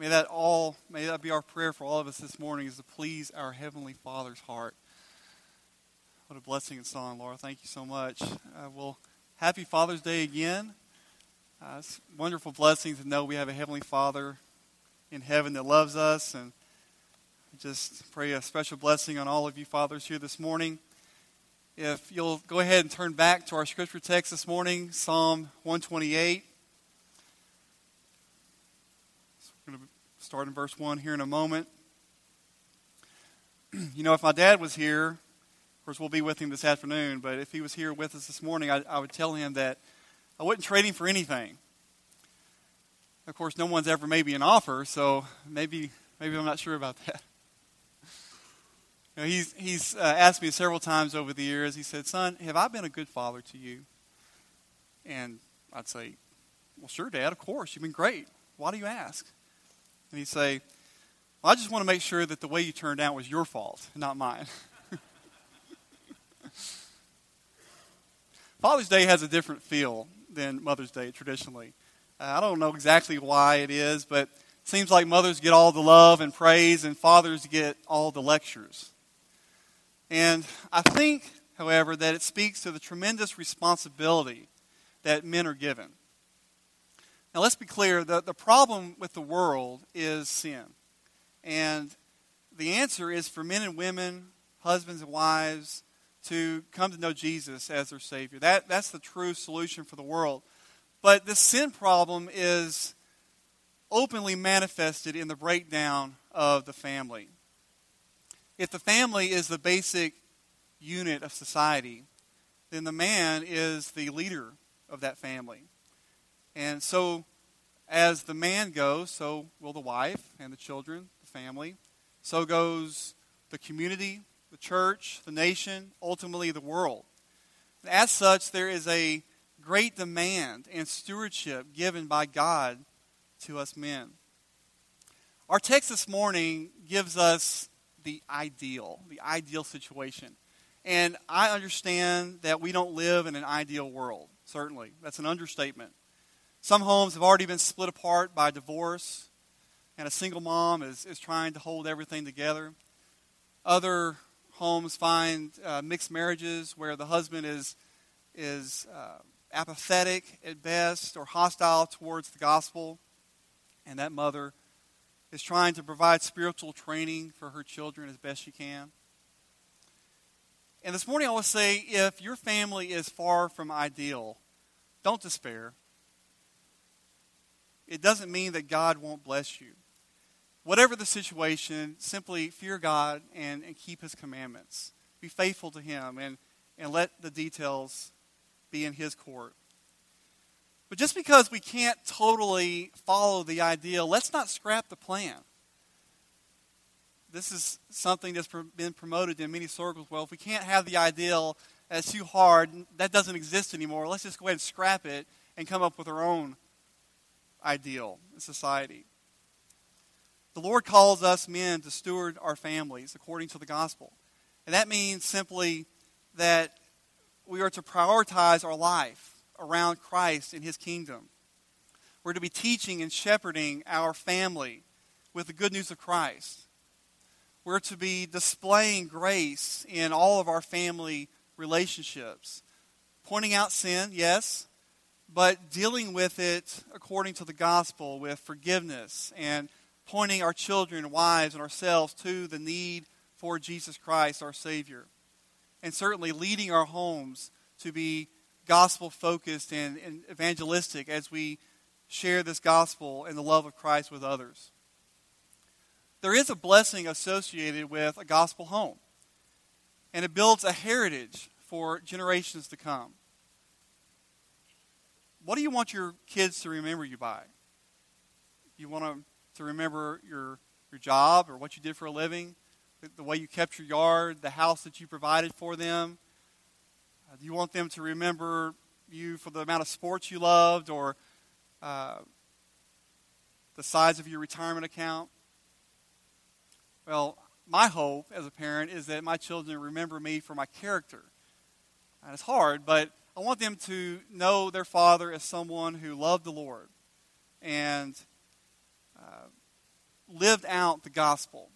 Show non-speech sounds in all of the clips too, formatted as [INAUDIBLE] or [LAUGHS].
may that all may that be our prayer for all of us this morning is to please our heavenly Father's heart. What a blessing and song, Laura. Thank you so much. Uh, well, happy Father's Day again. Uh, it's wonderful blessing to know we have a heavenly Father in heaven that loves us, and just pray a special blessing on all of you fathers here this morning. If you'll go ahead and turn back to our scripture text this morning, Psalm 128. So we're going to start in verse 1 here in a moment. [CLEARS THROAT] you know, if my dad was here, of course, we'll be with him this afternoon, but if he was here with us this morning, I, I would tell him that I wouldn't trade him for anything. Of course, no one's ever made me an offer, so maybe, maybe I'm not sure about that. [LAUGHS] You know, he's he's uh, asked me several times over the years. He said, "Son, have I been a good father to you?" And I'd say, "Well, sure, Dad. Of course, you've been great. Why do you ask?" And he'd say, well, "I just want to make sure that the way you turned out was your fault, not mine." [LAUGHS] Father's Day has a different feel than Mother's Day traditionally. Uh, I don't know exactly why it is, but it seems like mothers get all the love and praise, and fathers get all the lectures. And I think, however, that it speaks to the tremendous responsibility that men are given. Now, let's be clear the, the problem with the world is sin. And the answer is for men and women, husbands and wives, to come to know Jesus as their Savior. That, that's the true solution for the world. But the sin problem is openly manifested in the breakdown of the family if the family is the basic unit of society, then the man is the leader of that family. And so, as the man goes, so will the wife and the children, the family. So goes the community, the church, the nation, ultimately the world. And as such, there is a great demand and stewardship given by God to us men. Our text this morning gives us the ideal, the ideal situation. And I understand that we don't live in an ideal world, certainly. That's an understatement. Some homes have already been split apart by divorce, and a single mom is, is trying to hold everything together. Other homes find uh, mixed marriages where the husband is, is uh, apathetic at best or hostile towards the gospel, and that mother is trying to provide spiritual training for her children as best she can. And this morning I to say if your family is far from ideal, don't despair. It doesn't mean that God won't bless you. Whatever the situation, simply fear God and, and keep His commandments. Be faithful to Him and, and let the details be in His court. But just because we can't totally follow the ideal, let's not scrap the plan. This is something that's been promoted in many circles. Well, if we can't have the ideal that's too hard, that doesn't exist anymore. Let's just go ahead and scrap it and come up with our own ideal in society. The Lord calls us men to steward our families according to the gospel. And that means simply that we are to prioritize our life around Christ and his kingdom. We're to be teaching and shepherding our family with the good news of Christ. We're to be displaying grace in all of our family relationships. Pointing out sin, yes, but dealing with it according to the gospel with forgiveness and pointing our children, wives, and ourselves to the need for Jesus Christ, our Savior. And certainly leading our homes to be gospel focused and, and evangelistic as we share this gospel and the love of Christ with others. There is a blessing associated with a gospel home, and it builds a heritage for generations to come. What do you want your kids to remember you by? You want them to remember your, your job or what you did for a living, the, the way you kept your yard, the house that you provided for them, uh, do you want them to remember you for the amount of sports you loved or uh, the size of your retirement account? Well, my hope as a parent is that my children remember me for my character. And it's hard, but I want them to know their father as someone who loved the Lord and uh, lived out the gospel.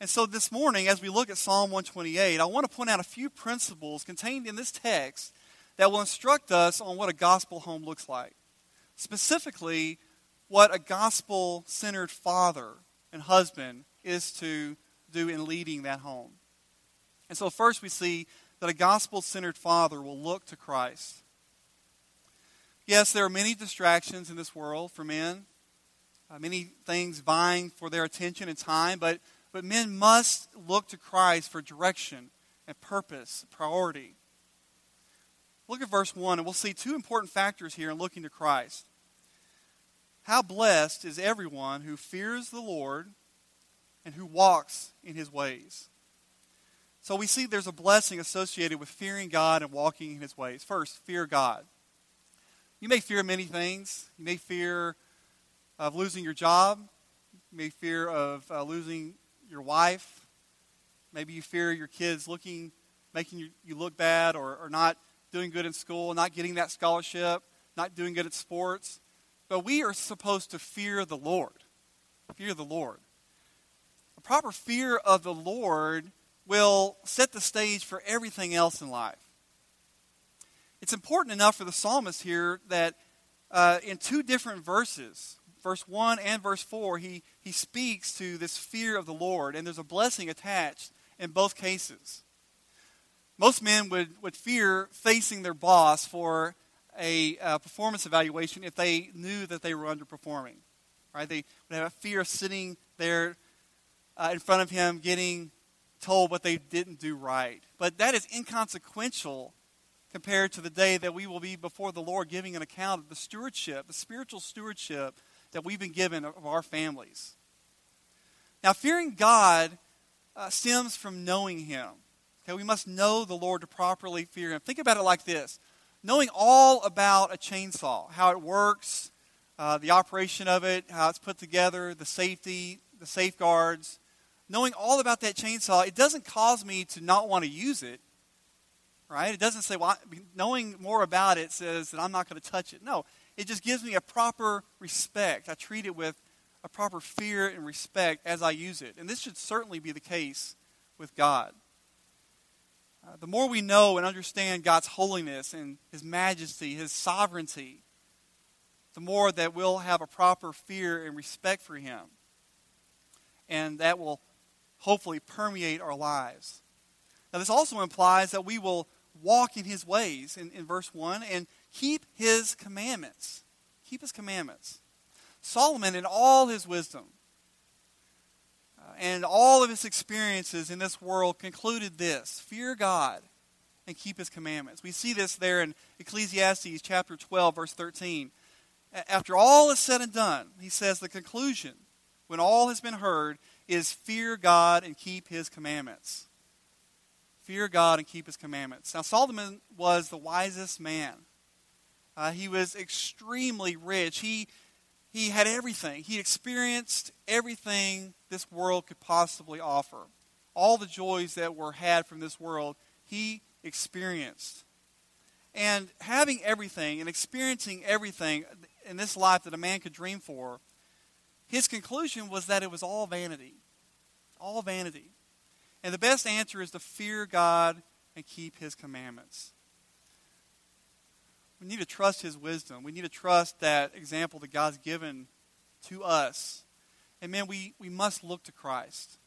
And so this morning, as we look at Psalm 128, I want to point out a few principles contained in this text that will instruct us on what a gospel home looks like. Specifically, what a gospel centered father and husband is to do in leading that home. And so, first, we see that a gospel centered father will look to Christ. Yes, there are many distractions in this world for men, uh, many things vying for their attention and time, but but men must look to Christ for direction and purpose, priority. Look at verse 1, and we'll see two important factors here in looking to Christ. How blessed is everyone who fears the Lord and who walks in his ways. So we see there's a blessing associated with fearing God and walking in his ways. First, fear God. You may fear many things. You may fear of losing your job. You may fear of uh, losing your wife. Maybe you fear your kids looking, making you, you look bad or, or not doing good in school, not getting that scholarship, not doing good at sports. But we are supposed to fear the Lord. Fear the Lord. A proper fear of the Lord will set the stage for everything else in life. It's important enough for the psalmist here that uh, in two different verses, verse 1 and verse 4, he, he speaks to this fear of the Lord, and there's a blessing attached in both cases. Most men would, would fear facing their boss for a uh, performance evaluation if they knew that they were underperforming. Right? They would have a fear of sitting there uh, in front of him getting told what they didn't do right. But that is inconsequential compared to the day that we will be before the Lord giving an account of the stewardship, the spiritual stewardship that we've been given of our families. Now, fearing God uh, stems from knowing Him. Okay, we must know the Lord to properly fear Him. Think about it like this knowing all about a chainsaw, how it works, uh, the operation of it, how it's put together, the safety, the safeguards, knowing all about that chainsaw, it doesn't cause me to not want to use it. Right? It doesn't say, well, knowing more about it says that I'm not going to touch it. No, it just gives me a proper respect. I treat it with a proper fear and respect as I use it. And this should certainly be the case with God. Uh, the more we know and understand God's holiness and His majesty, His sovereignty, the more that we'll have a proper fear and respect for Him. And that will hopefully permeate our lives. Now, this also implies that we will walk in His ways in, in verse 1 and keep his commandments. Keep his commandments. Solomon, in all his wisdom uh, and all of his experiences in this world, concluded this fear God and keep his commandments. We see this there in Ecclesiastes chapter 12, verse 13. After all is said and done, he says the conclusion, when all has been heard, is fear God and keep his commandments. Fear God and keep his commandments. Now, Solomon was the wisest man uh, he was extremely rich. He, he had everything. He experienced everything this world could possibly offer. All the joys that were had from this world, he experienced. And having everything and experiencing everything in this life that a man could dream for, his conclusion was that it was all vanity. All vanity. And the best answer is to fear God and keep his commandments. We need to trust His wisdom. We need to trust that example that God's given to us. And man, we, we must look to Christ.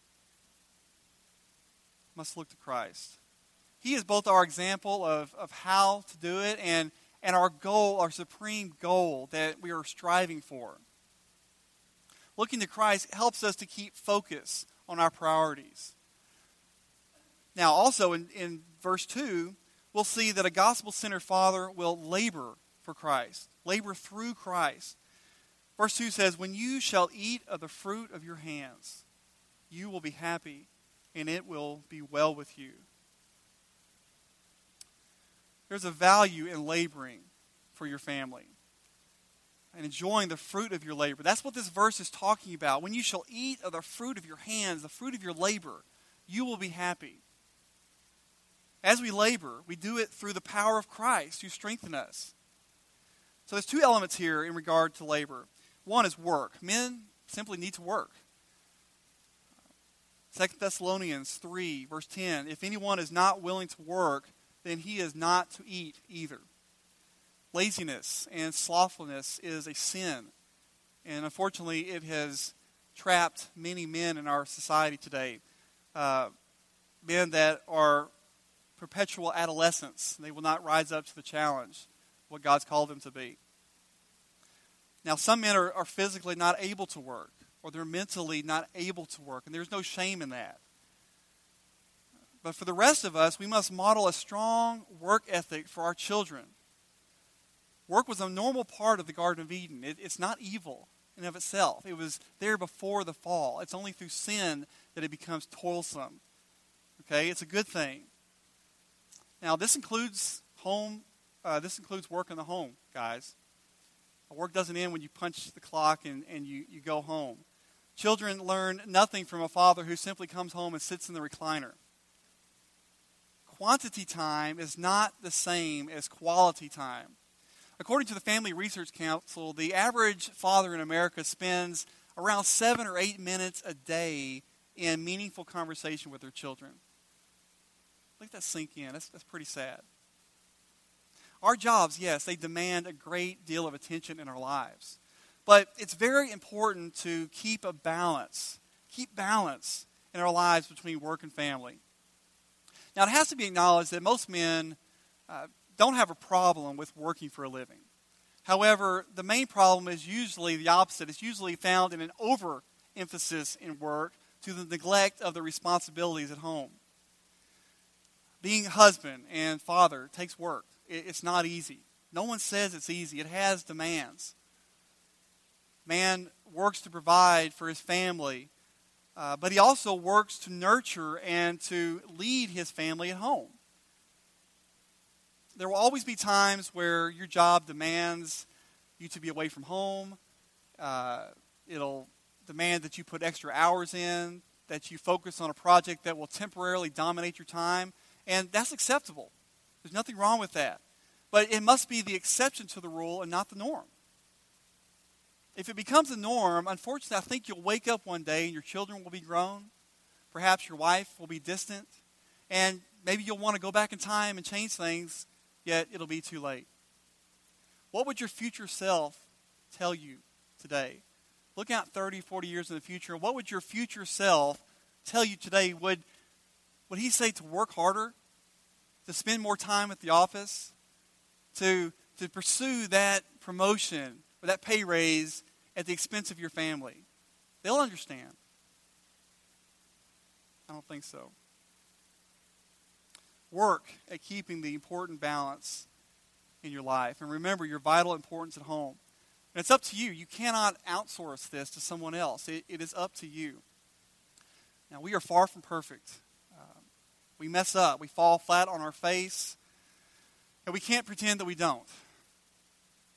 Must look to Christ. He is both our example of, of how to do it and, and our goal, our supreme goal that we are striving for. Looking to Christ helps us to keep focus on our priorities. Now, also in, in verse 2, we'll see that a gospel centered father will labor for Christ, labor through Christ. Verse 2 says, When you shall eat of the fruit of your hands, you will be happy, and it will be well with you. There's a value in laboring for your family and enjoying the fruit of your labor. That's what this verse is talking about. When you shall eat of the fruit of your hands, the fruit of your labor, you will be happy. As we labor, we do it through the power of Christ who strengthens us. So there's two elements here in regard to labor. One is work. Men simply need to work. 2 Thessalonians 3, verse 10 If anyone is not willing to work, then he is not to eat either. Laziness and slothfulness is a sin. And unfortunately, it has trapped many men in our society today. Uh, men that are perpetual adolescents. They will not rise up to the challenge, what God's called them to be. Now, some men are, are physically not able to work, or they're mentally not able to work, and there's no shame in that. But for the rest of us, we must model a strong work ethic for our children. Work was a normal part of the Garden of Eden. It, it's not evil in of itself. It was there before the fall. It's only through sin that it becomes toilsome. Okay, it's a good thing. Now, this includes home. Uh, this includes work in the home, guys. Work doesn't end when you punch the clock and, and you, you go home. Children learn nothing from a father who simply comes home and sits in the recliner. Quantity time is not the same as quality time. According to the Family Research Council, the average father in America spends around seven or eight minutes a day in meaningful conversation with their children. Let that sink in. That's, that's pretty sad. Our jobs, yes, they demand a great deal of attention in our lives. But it's very important to keep a balance, keep balance in our lives between work and family. Now, it has to be acknowledged that most men uh, don't have a problem with working for a living. However, the main problem is usually the opposite. It's usually found in an overemphasis in work to the neglect of the responsibilities at home. Being husband and father takes work. It's not easy. No one says it's easy. It has demands. Man works to provide for his family, uh, but he also works to nurture and to lead his family at home there will always be times where your job demands you to be away from home. Uh, it'll demand that you put extra hours in, that you focus on a project that will temporarily dominate your time, and that's acceptable. There's nothing wrong with that. But it must be the exception to the rule and not the norm. If it becomes the norm, unfortunately, I think you'll wake up one day and your children will be grown. Perhaps your wife will be distant. And maybe you'll want to go back in time and change things yet it'll be too late. What would your future self tell you today? Look out 30, 40 years in the future. What would your future self tell you today? Would, would he say to work harder? To spend more time at the office? To, to pursue that promotion or that pay raise at the expense of your family? They'll understand. I don't think so work at keeping the important balance in your life. And remember your vital importance at home. And it's up to you. You cannot outsource this to someone else, it, it is up to you. Now, we are far from perfect. Uh, we mess up, we fall flat on our face, and we can't pretend that we don't.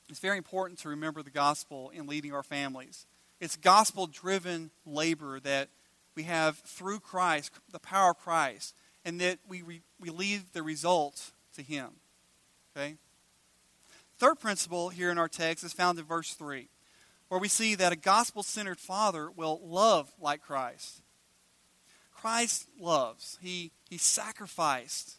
It's very important to remember the gospel in leading our families. It's gospel driven labor that we have through Christ, the power of Christ and that we, re, we leave the result to Him. Okay? Third principle here in our text is found in verse 3, where we see that a gospel centered father will love like Christ. Christ loves, He, he sacrificed,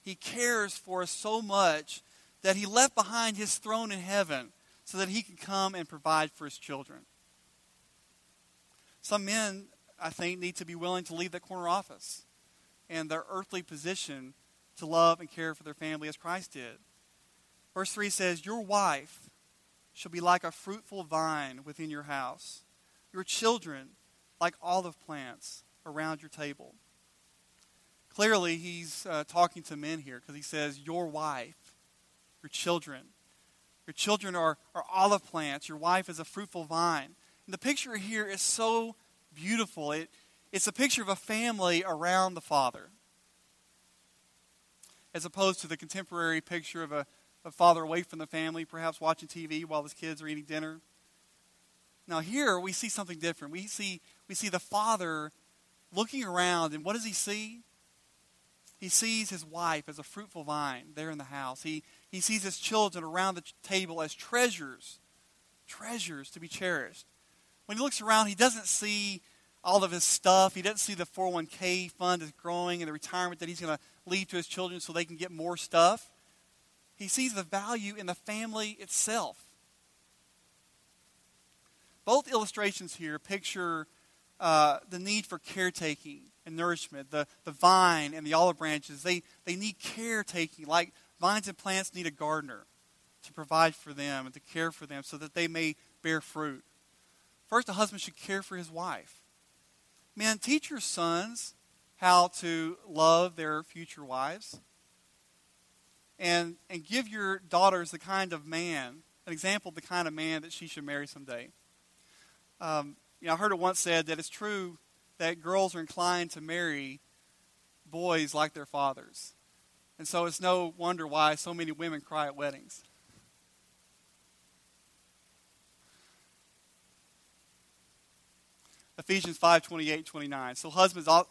He cares for us so much that He left behind His throne in heaven so that He could come and provide for His children. Some men, I think, need to be willing to leave that corner office and their earthly position to love and care for their family as Christ did. Verse 3 says, Your wife shall be like a fruitful vine within your house, your children like olive plants around your table. Clearly, he's uh, talking to men here because he says, Your wife, your children. Your children are, are olive plants. Your wife is a fruitful vine. And the picture here is so beautiful. It, it's a picture of a family around the Father, as opposed to the contemporary picture of a, a father away from the family, perhaps watching TV while his kids are eating dinner. Now, here we see something different. We see, we see the father looking around, and what does he see? He sees his wife as a fruitful vine there in the house. He, he sees his children around the table as treasures, treasures to be cherished. when he looks around, he doesn't see all of his stuff. He doesn't see the 401k fund is growing and the retirement that he's going to leave to his children so they can get more stuff. He sees the value in the family itself. Both illustrations here picture uh, the need for caretaking and nourishment. The, the vine and the olive branches, they, they need caretaking, like vines and plants need a gardener to provide for them and to care for them so that they may bear fruit. First, a husband should care for his wife. Men, teach your sons how to love their future wives. And, and give your daughters the kind of man, an example of the kind of man that she should marry someday. Um, you know, I heard it once said that it's true that girls are inclined to marry boys like their fathers. And so it's no wonder why so many women cry at weddings. Ephesians 5 28 29. So husbands ought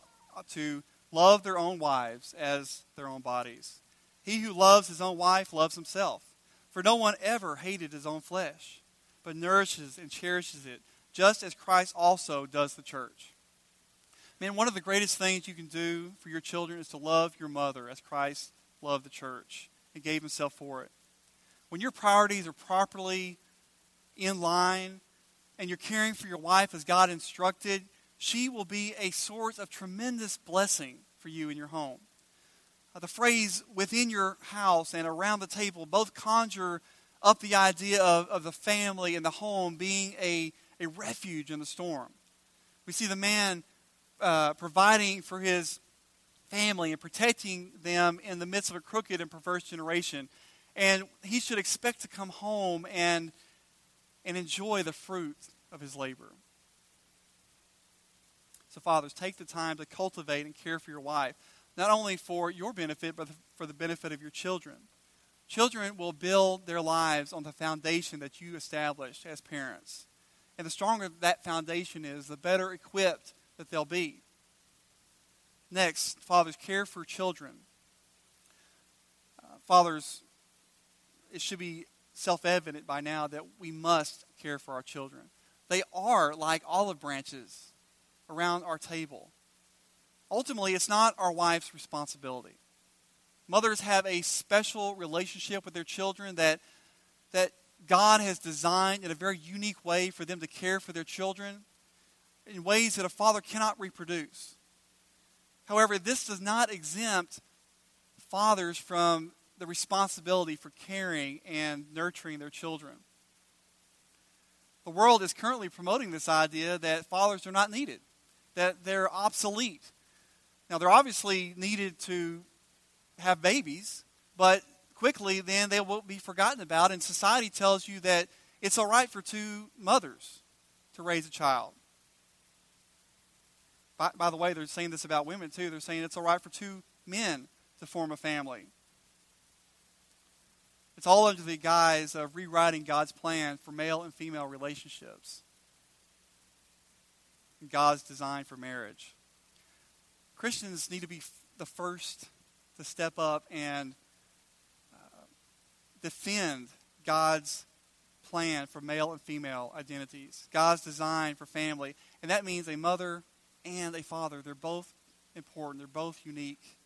to love their own wives as their own bodies. He who loves his own wife loves himself. For no one ever hated his own flesh, but nourishes and cherishes it, just as Christ also does the church. Man, one of the greatest things you can do for your children is to love your mother as Christ loved the church and gave himself for it. When your priorities are properly in line and you're caring for your wife as God instructed, she will be a source of tremendous blessing for you in your home. Uh, the phrase within your house and around the table both conjure up the idea of, of the family and the home being a, a refuge in the storm. We see the man uh, providing for his family and protecting them in the midst of a crooked and perverse generation. And he should expect to come home and and enjoy the fruit of his labor. So, fathers, take the time to cultivate and care for your wife, not only for your benefit, but for the benefit of your children. Children will build their lives on the foundation that you established as parents. And the stronger that foundation is, the better equipped that they'll be. Next, fathers, care for children. Uh, fathers, it should be self evident by now that we must care for our children. They are like olive branches around our table. Ultimately, it's not our wife's responsibility. Mothers have a special relationship with their children that, that God has designed in a very unique way for them to care for their children in ways that a father cannot reproduce. However, this does not exempt fathers from the responsibility for caring and nurturing their children. The world is currently promoting this idea that fathers are not needed, that they're obsolete. Now, they're obviously needed to have babies, but quickly then they will be forgotten about, and society tells you that it's all right for two mothers to raise a child. By, by the way, they're saying this about women too. They're saying it's all right for two men to form a family. It's all under the guise of rewriting God's plan for male and female relationships. God's design for marriage. Christians need to be the first to step up and uh, defend God's plan for male and female identities, God's design for family. And that means a mother and a father. They're both important, they're both unique.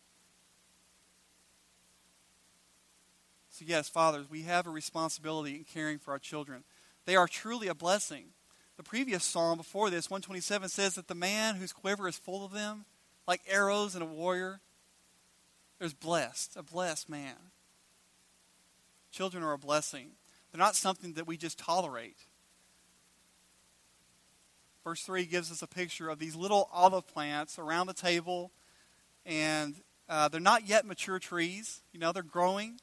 So, yes, fathers, we have a responsibility in caring for our children. They are truly a blessing. The previous psalm before this, 127, says that the man whose quiver is full of them, like arrows in a warrior, is blessed, a blessed man. Children are a blessing. They're not something that we just tolerate. Verse 3 gives us a picture of these little olive plants around the table, and uh, they're not yet mature trees. You know, they're growing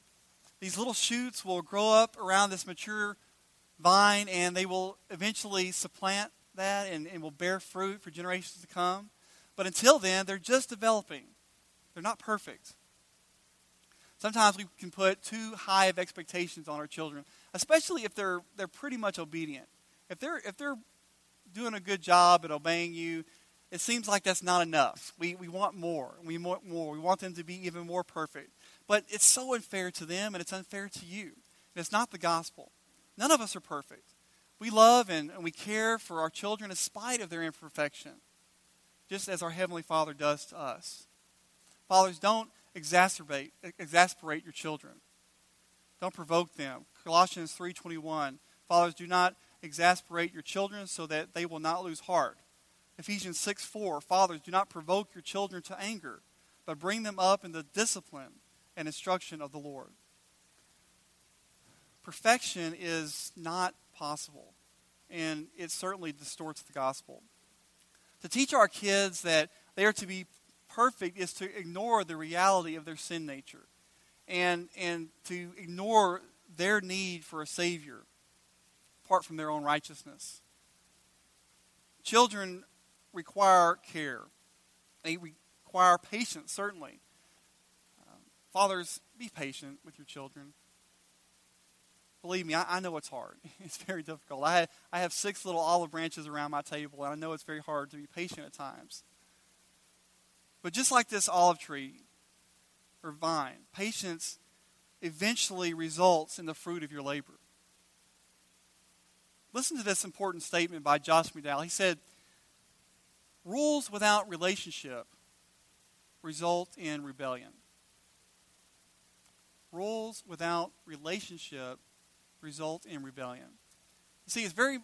these little shoots will grow up around this mature vine and they will eventually supplant that and, and will bear fruit for generations to come. But until then, they're just developing. They're not perfect. Sometimes we can put too high of expectations on our children, especially if they're, they're pretty much obedient. If they're, if they're doing a good job at obeying you, it seems like that's not enough. We, we want more. We want more. We want them to be even more perfect. But it's so unfair to them and it's unfair to you. And it's not the gospel. None of us are perfect. We love and, and we care for our children in spite of their imperfection, just as our Heavenly Father does to us. Fathers, don't exacerbate, exasperate your children. Don't provoke them. Colossians 3.21, Fathers, do not exasperate your children so that they will not lose heart. Ephesians 6 4, Fathers, do not provoke your children to anger, but bring them up in the discipline and instruction of the Lord. Perfection is not possible, and it certainly distorts the gospel. To teach our kids that they are to be perfect is to ignore the reality of their sin nature and, and to ignore their need for a Savior apart from their own righteousness. Children require care, they require patience, certainly. Fathers, be patient with your children. Believe me, I, I, know it's hard. [LAUGHS] It's very difficult. I, I have six little olive branches around my table, and I know it's very hard to be patient at times. But just like this olive tree or vine, patience eventually results in the fruit of your labor. Listen to this important statement by Josh McDowell. He said, Rules without relationship result in rebellion. Rules without relationship result in rebellion. You see, it's very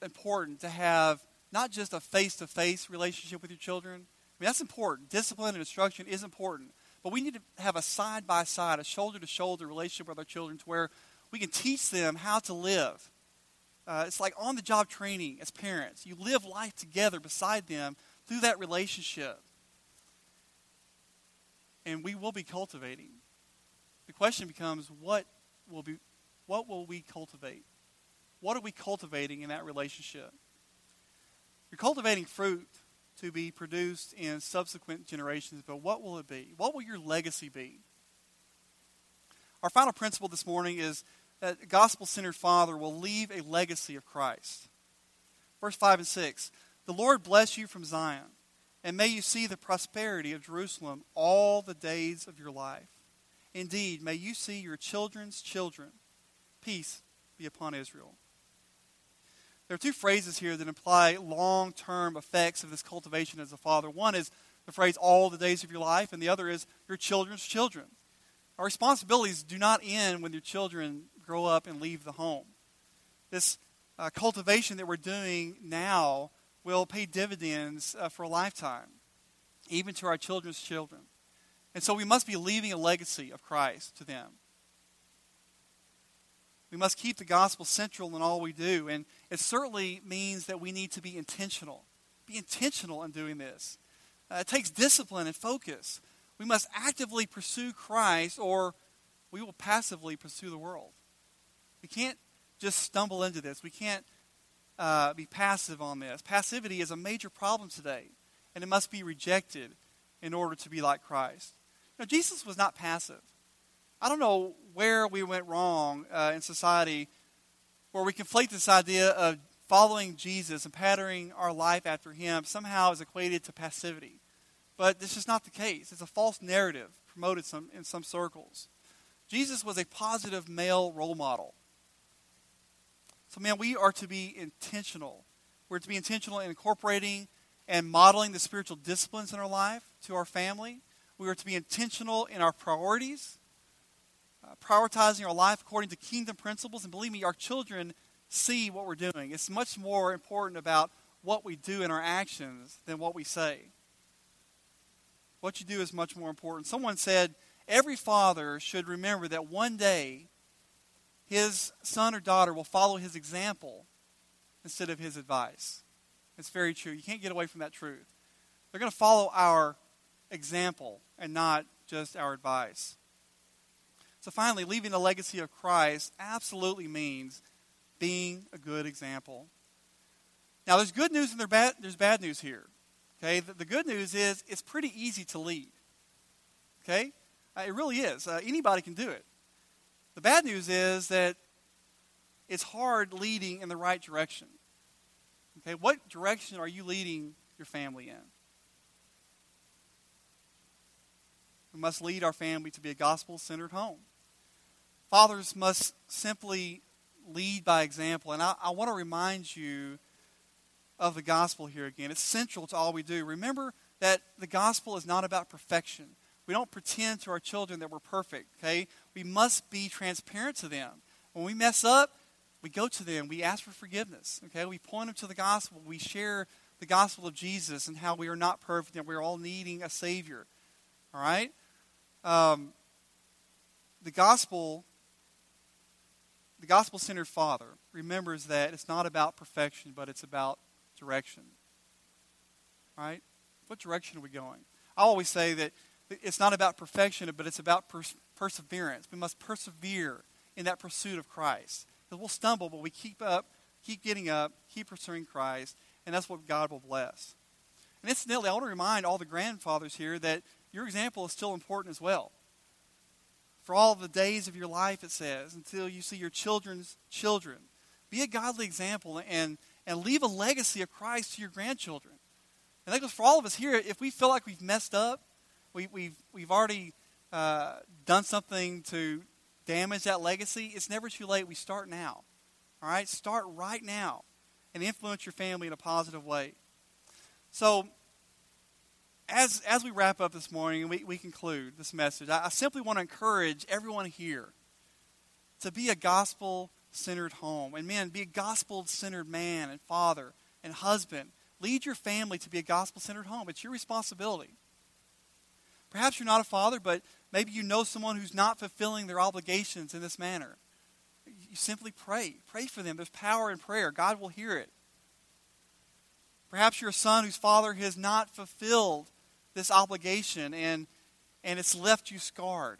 important to have not just a face to face relationship with your children. I mean, that's important. Discipline and instruction is important. But we need to have a side by side, a shoulder to shoulder relationship with our children to where we can teach them how to live uh, it's like on the job training as parents. You live life together beside them through that relationship. And we will be cultivating. The question becomes what will, be, what will we cultivate? What are we cultivating in that relationship? You're cultivating fruit to be produced in subsequent generations, but what will it be? What will your legacy be? Our final principle this morning is that a gospel centered father will leave a legacy of Christ. Verse 5 and 6 The Lord bless you from Zion, and may you see the prosperity of Jerusalem all the days of your life. Indeed, may you see your children's children. Peace be upon Israel. There are two phrases here that imply long term effects of this cultivation as a father. One is the phrase all the days of your life, and the other is your children's children. Our responsibilities do not end when your children grow up and leave the home. This uh, cultivation that we're doing now will pay dividends uh, for a lifetime, even to our children's children. And so we must be leaving a legacy of Christ to them. We must keep the gospel central in all we do. And it certainly means that we need to be intentional. Be intentional in doing this. Uh, it takes discipline and focus. We must actively pursue Christ, or we will passively pursue the world. We can't just stumble into this. We can't uh, be passive on this. Passivity is a major problem today, and it must be rejected in order to be like Christ. Now, Jesus was not passive. I don't know where we went wrong uh, in society where we conflate this idea of following Jesus and patterning our life after him somehow is equated to passivity. But this is not the case. It's a false narrative promoted some, in some circles. Jesus was a positive male role model. So, man, we are to be intentional. We're to be intentional in incorporating and modeling the spiritual disciplines in our life to our family. We are to be intentional in our priorities, uh, prioritizing our life according to kingdom principles. And believe me, our children see what we're doing. It's much more important about what we do in our actions than what we say. What you do is much more important. Someone said, every father should remember that one day his son or daughter will follow his example instead of his advice. It's very true. You can't get away from that truth. They're going to follow our example and not just our advice. So, finally, leaving the legacy of Christ absolutely means being a good example. Now, there's good news and there's bad news here. Okay, the, the good news is it's pretty easy to lead. Okay, uh, it really is. Uh, anybody can do it. The bad news is that it's hard leading in the right direction. Okay, what direction are you leading your family in? We must lead our family to be a gospel centered home. Fathers must simply lead by example. And I, I want to remind you of the gospel here again. It's central to all we do. Remember that the gospel is not about perfection. We don't pretend to our children that we're perfect, okay? We must be transparent to them. When we mess up, we go to them, we ask for forgiveness, okay? We point them to the gospel, we share the gospel of Jesus and how we are not perfect and we're all needing a Savior, all right? Um, the gospel, the gospel centered father remembers that it's not about perfection, but it's about direction, right? What direction are we going? I always say that it's not about perfection, but it's about pers- perseverance. We must persevere in that pursuit of Christ. Because we'll stumble, but we keep up, keep getting up, keep pursuing Christ, and that's what God will bless. And incidentally, I want to remind all the grandfathers here that your example is still important as well. For all the days of your life, it says, until you see your children's children. Be a godly example and, and leave a legacy of Christ to your grandchildren. And that goes for all of us here. If we feel like we've messed up, we, we've, we've already uh, done something to damage that legacy, it's never too late. We start now. All right? Start right now and influence your family in a positive way. So, as, as we wrap up this morning and we, we conclude this message, I, I simply want to encourage everyone here to be a gospel centered home. And man, be a gospel centered man and father and husband. Lead your family to be a gospel centered home. It's your responsibility. Perhaps you're not a father, but maybe you know someone who's not fulfilling their obligations in this manner. You simply pray. Pray for them. There's power in prayer. God will hear it. Perhaps you're a son whose father has not fulfilled this obligation and, and it's left you scarred.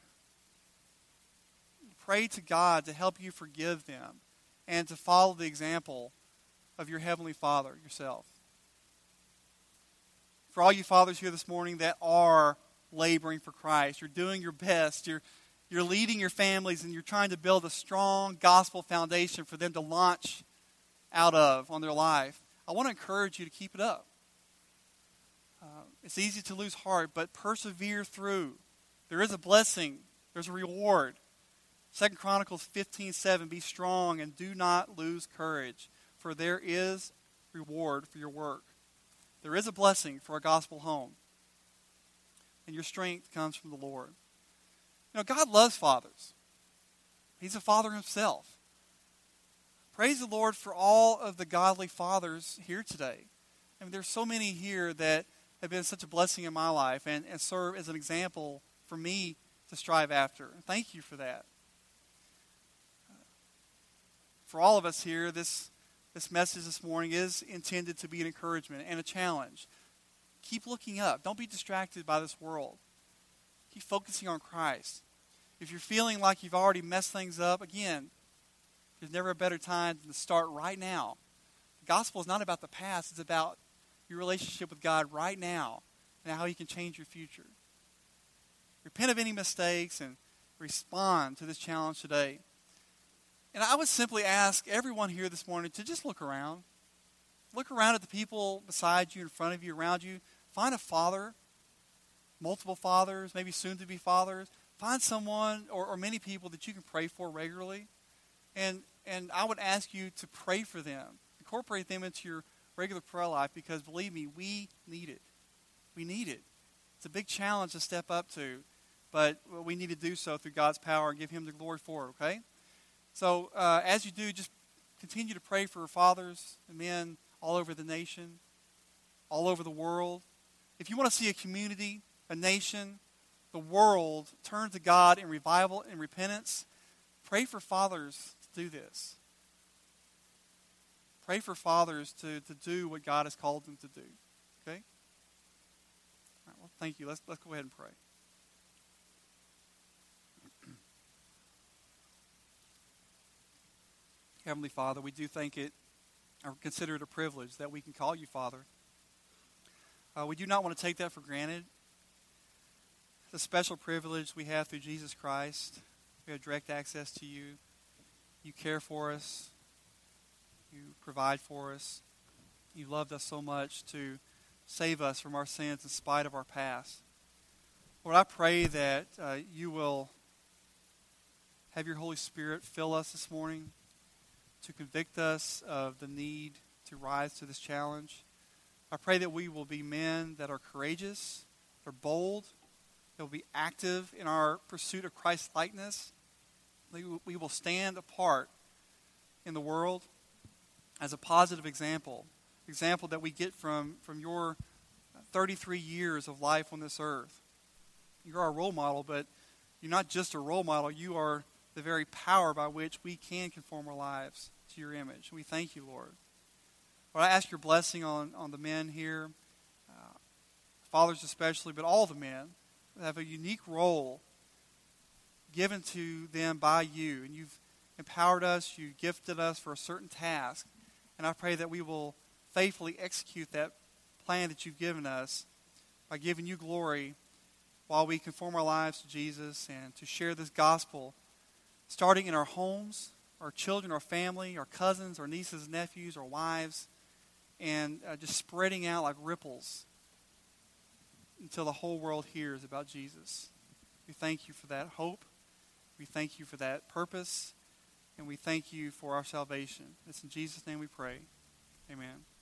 Pray to God to help you forgive them and to follow the example of your Heavenly Father yourself. For all you fathers here this morning that are laboring for Christ. You're doing your best. You're, you're leading your families and you're trying to build a strong gospel foundation for them to launch out of on their life. I want to encourage you to keep it up. Uh, it's easy to lose heart, but persevere through. There is a blessing. There's a reward. Second Chronicles 15, 7, Be strong and do not lose courage, for there is reward for your work. There is a blessing for a gospel home and your strength comes from the Lord. You know, God loves fathers. He's a father himself. Praise the Lord for all of the godly fathers here today. I mean, there's so many here that have been such a blessing in my life and, and serve as an example for me to strive after. Thank you for that. For all of us here, this, this message this morning is intended to be an encouragement and a challenge Keep looking up. Don't be distracted by this world. Keep focusing on Christ. If you're feeling like you've already messed things up, again, there's never a better time than to start right now. The gospel is not about the past, it's about your relationship with God right now and how He can change your future. Repent of any mistakes and respond to this challenge today. And I would simply ask everyone here this morning to just look around. Look around at the people beside you, in front of you, around you. Find a father, multiple fathers, maybe soon to be fathers. Find someone or, or many people that you can pray for regularly. And, and I would ask you to pray for them. Incorporate them into your regular prayer life because believe me, we need it. We need it. It's a big challenge to step up to, but we need to do so through God's power and give Him the glory for it, okay? So uh, as you do, just continue to pray for fathers and men all over the nation, all over the world. If you want to see a community, a nation, the world turn to God in revival and repentance, pray for fathers do this. Pray for fathers to, to do what God has called them to do. Okay? All right, well, thank you. Let's, let's go ahead and pray. [CLEARS THROAT] Heavenly Father, we do thank it or consider it a privilege that we can call you Father. Uh, we do not want to take that for granted. It's a special privilege we have through Jesus Christ. We have direct access to you. You care for us. You provide for us. You loved us so much to save us from our sins in spite of our past. Lord, I pray that uh, you will have your Holy Spirit fill us this morning. to convict us of the need to rise to this challenge. I pray that we will be men that are courageous, that are bold, that will be active in our pursuit of Christ likeness. We will stand apart in the world as a positive example, example that we get from, from your 33 years of life on this earth. You're our role model, but you're not just a role model, you are the very power by which we can conform our lives to your image. We thank you, Lord. Lord, I ask your blessing on, on the men here, uh, fathers especially, but all the men have a unique role given to them by you. And you've empowered us, you've gifted us for a certain task. And I pray that we will faithfully execute that plan that you've given us by giving you glory while we conform our lives to Jesus and to share this gospel, starting in our homes, our children, our family, our cousins, our nieces, nephews, our wives, and uh, just spreading out like ripples until the whole world hears about Jesus. We thank you for that hope. We thank you for that purpose. And we thank you for our salvation. It's in Jesus' name we pray. Amen.